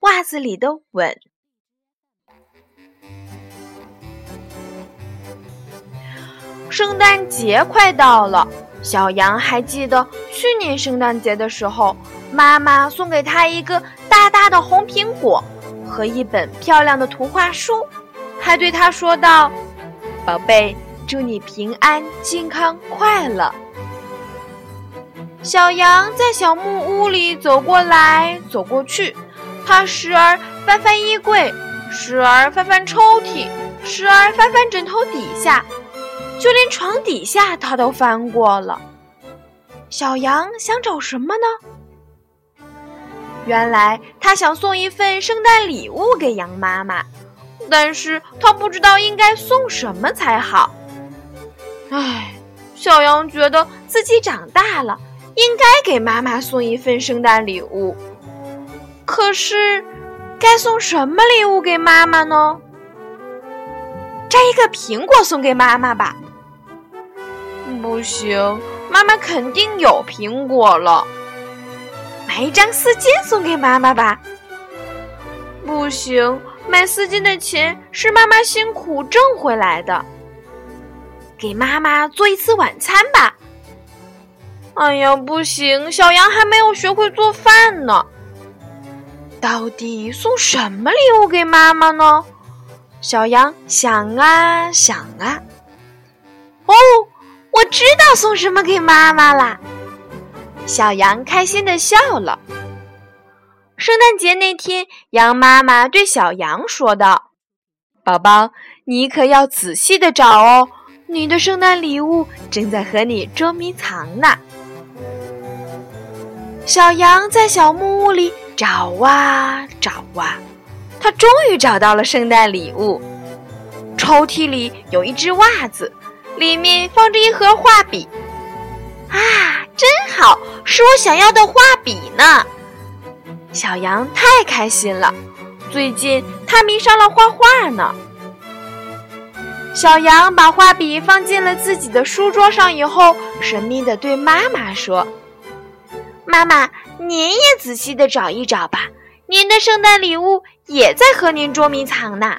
袜子里的吻》。圣诞节快到了，小羊还记得去年圣诞节的时候，妈妈送给他一个大大的红苹果和一本漂亮的图画书，还对他说道：“宝贝，祝你平安、健康、快乐。”小羊在小木屋里走过来走过去，他时而翻翻衣柜，时而翻翻抽屉，时而翻翻枕头底下，就连床底下他都翻过了。小羊想找什么呢？原来他想送一份圣诞礼物给羊妈妈，但是他不知道应该送什么才好。唉，小羊觉得自己长大了。应该给妈妈送一份圣诞礼物，可是该送什么礼物给妈妈呢？摘一个苹果送给妈妈吧。不行，妈妈肯定有苹果了。买一张丝巾送给妈妈吧。不行，买丝巾的钱是妈妈辛苦挣回来的。给妈妈做一次晚餐吧。哎呀，不行！小羊还没有学会做饭呢。到底送什么礼物给妈妈呢？小羊想啊想啊。哦，我知道送什么给妈妈啦！小羊开心的笑了。圣诞节那天，羊妈妈对小羊说道：“宝宝，你可要仔细的找哦，你的圣诞礼物正在和你捉迷藏呢。”小羊在小木屋里找啊找啊，他终于找到了圣诞礼物。抽屉里有一只袜子，里面放着一盒画笔。啊，真好，是我想要的画笔呢！小羊太开心了，最近它迷上了画画呢。小羊把画笔放进了自己的书桌上以后，神秘地对妈妈说。妈妈，您也仔细的找一找吧，您的圣诞礼物也在和您捉迷藏呢。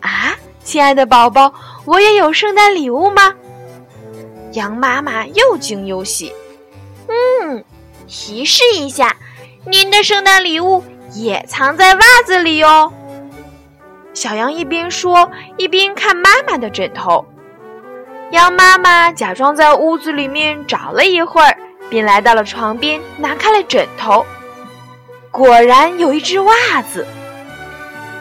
啊，亲爱的宝宝，我也有圣诞礼物吗？羊妈妈又惊又喜。嗯，提示一下，您的圣诞礼物也藏在袜子里哦。小羊一边说，一边看妈妈的枕头。羊妈妈假装在屋子里面找了一会儿。便来到了床边，拿开了枕头，果然有一只袜子。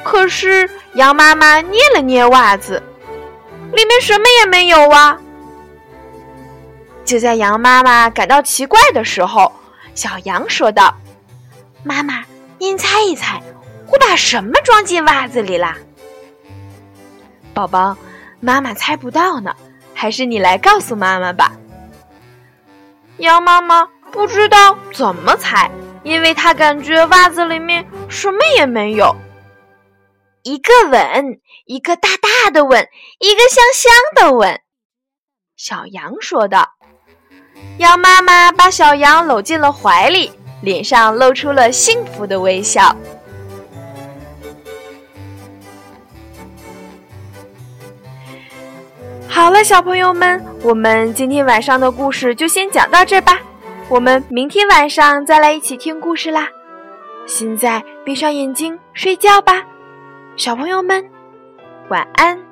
可是羊妈妈捏了捏袜子，里面什么也没有啊！就在羊妈妈感到奇怪的时候，小羊说道：“妈妈，您猜一猜，我把什么装进袜子里啦？”宝宝，妈妈猜不到呢，还是你来告诉妈妈吧。羊妈妈不知道怎么猜，因为她感觉袜子里面什么也没有。一个吻，一个大大的吻，一个香香的吻。小羊说道。羊妈妈把小羊搂进了怀里，脸上露出了幸福的微笑。好了，小朋友们，我们今天晚上的故事就先讲到这吧。我们明天晚上再来一起听故事啦。现在闭上眼睛睡觉吧，小朋友们，晚安。